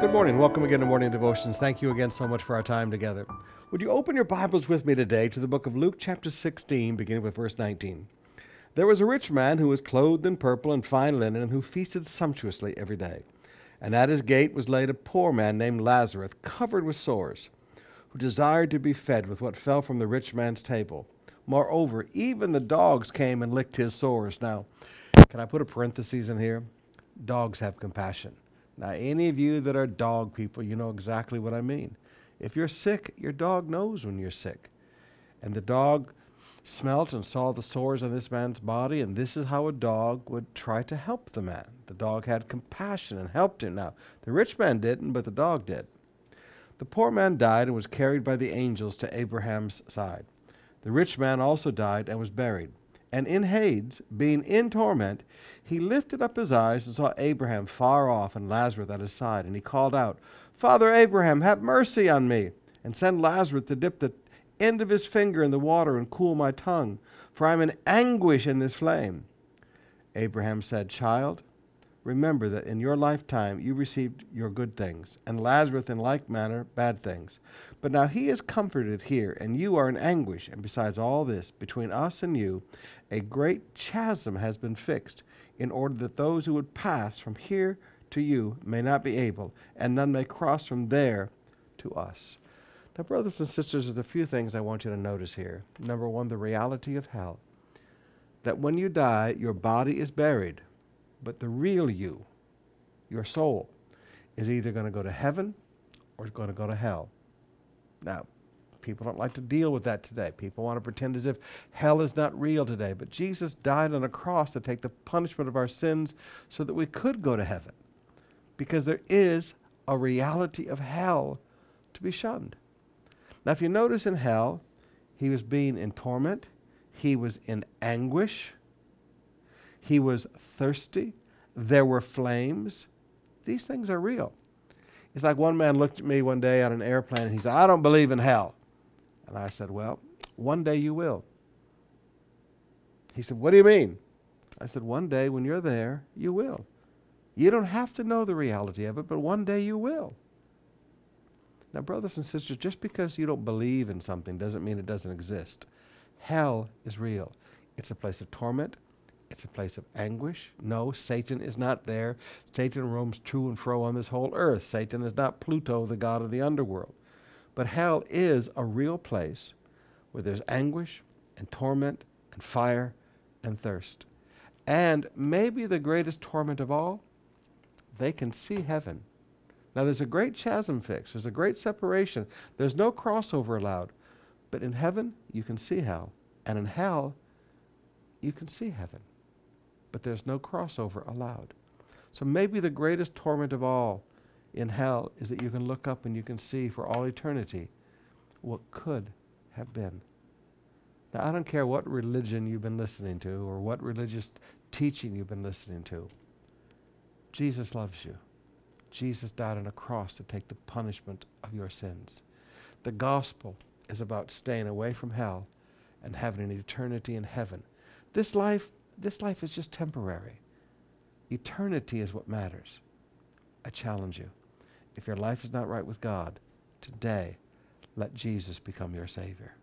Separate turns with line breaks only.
Good morning. Welcome again to Morning Devotions. Thank you again so much for our time together. Would you open your Bibles with me today to the book of Luke, chapter 16, beginning with verse 19? There was a rich man who was clothed in purple and fine linen, and who feasted sumptuously every day. And at his gate was laid a poor man named Lazarus, covered with sores, who desired to be fed with what fell from the rich man's table. Moreover, even the dogs came and licked his sores. Now, can I put a parenthesis in here? Dogs have compassion. Now, any of you that are dog people, you know exactly what I mean. If you're sick, your dog knows when you're sick. And the dog smelt and saw the sores on this man's body, and this is how a dog would try to help the man. The dog had compassion and helped him. Now, the rich man didn't, but the dog did. The poor man died and was carried by the angels to Abraham's side. The rich man also died and was buried. And in Hades, being in torment, he lifted up his eyes and saw Abraham far off and Lazarus at his side. And he called out, Father Abraham, have mercy on me, and send Lazarus to dip the end of his finger in the water and cool my tongue, for I am in anguish in this flame. Abraham said, Child, remember that in your lifetime you received your good things, and Lazarus in like manner bad things. But now he is comforted here, and you are in anguish. And besides all this, between us and you, a great chasm has been fixed, in order that those who would pass from here to you may not be able, and none may cross from there to us. Now, brothers and sisters, there's a few things I want you to notice here. Number one, the reality of hell. That when you die, your body is buried, but the real you, your soul, is either going to go to heaven or is going to go to hell. Now, people don't like to deal with that today. People want to pretend as if hell is not real today. But Jesus died on a cross to take the punishment of our sins so that we could go to heaven. Because there is a reality of hell to be shunned. Now, if you notice in hell, he was being in torment, he was in anguish, he was thirsty, there were flames. These things are real. It's like one man looked at me one day on an airplane and he said, I don't believe in hell. And I said, Well, one day you will. He said, What do you mean? I said, One day when you're there, you will. You don't have to know the reality of it, but one day you will. Now, brothers and sisters, just because you don't believe in something doesn't mean it doesn't exist. Hell is real. It's a place of torment. It's a place of anguish. No, Satan is not there. Satan roams to and fro on this whole earth. Satan is not Pluto, the god of the underworld. But hell is a real place where there's anguish and torment and fire and thirst. And maybe the greatest torment of all, they can see heaven. Now, there's a great chasm fixed, there's a great separation, there's no crossover allowed. But in heaven, you can see hell. And in hell, you can see heaven. But there's no crossover allowed. So maybe the greatest torment of all in hell is that you can look up and you can see for all eternity what could have been. Now, I don't care what religion you've been listening to or what religious teaching you've been listening to. Jesus loves you. Jesus died on a cross to take the punishment of your sins. The gospel is about staying away from hell and having an eternity in heaven. This life, this life is just temporary. Eternity is what matters. I challenge you. If your life is not right with God, today, let Jesus become your Savior.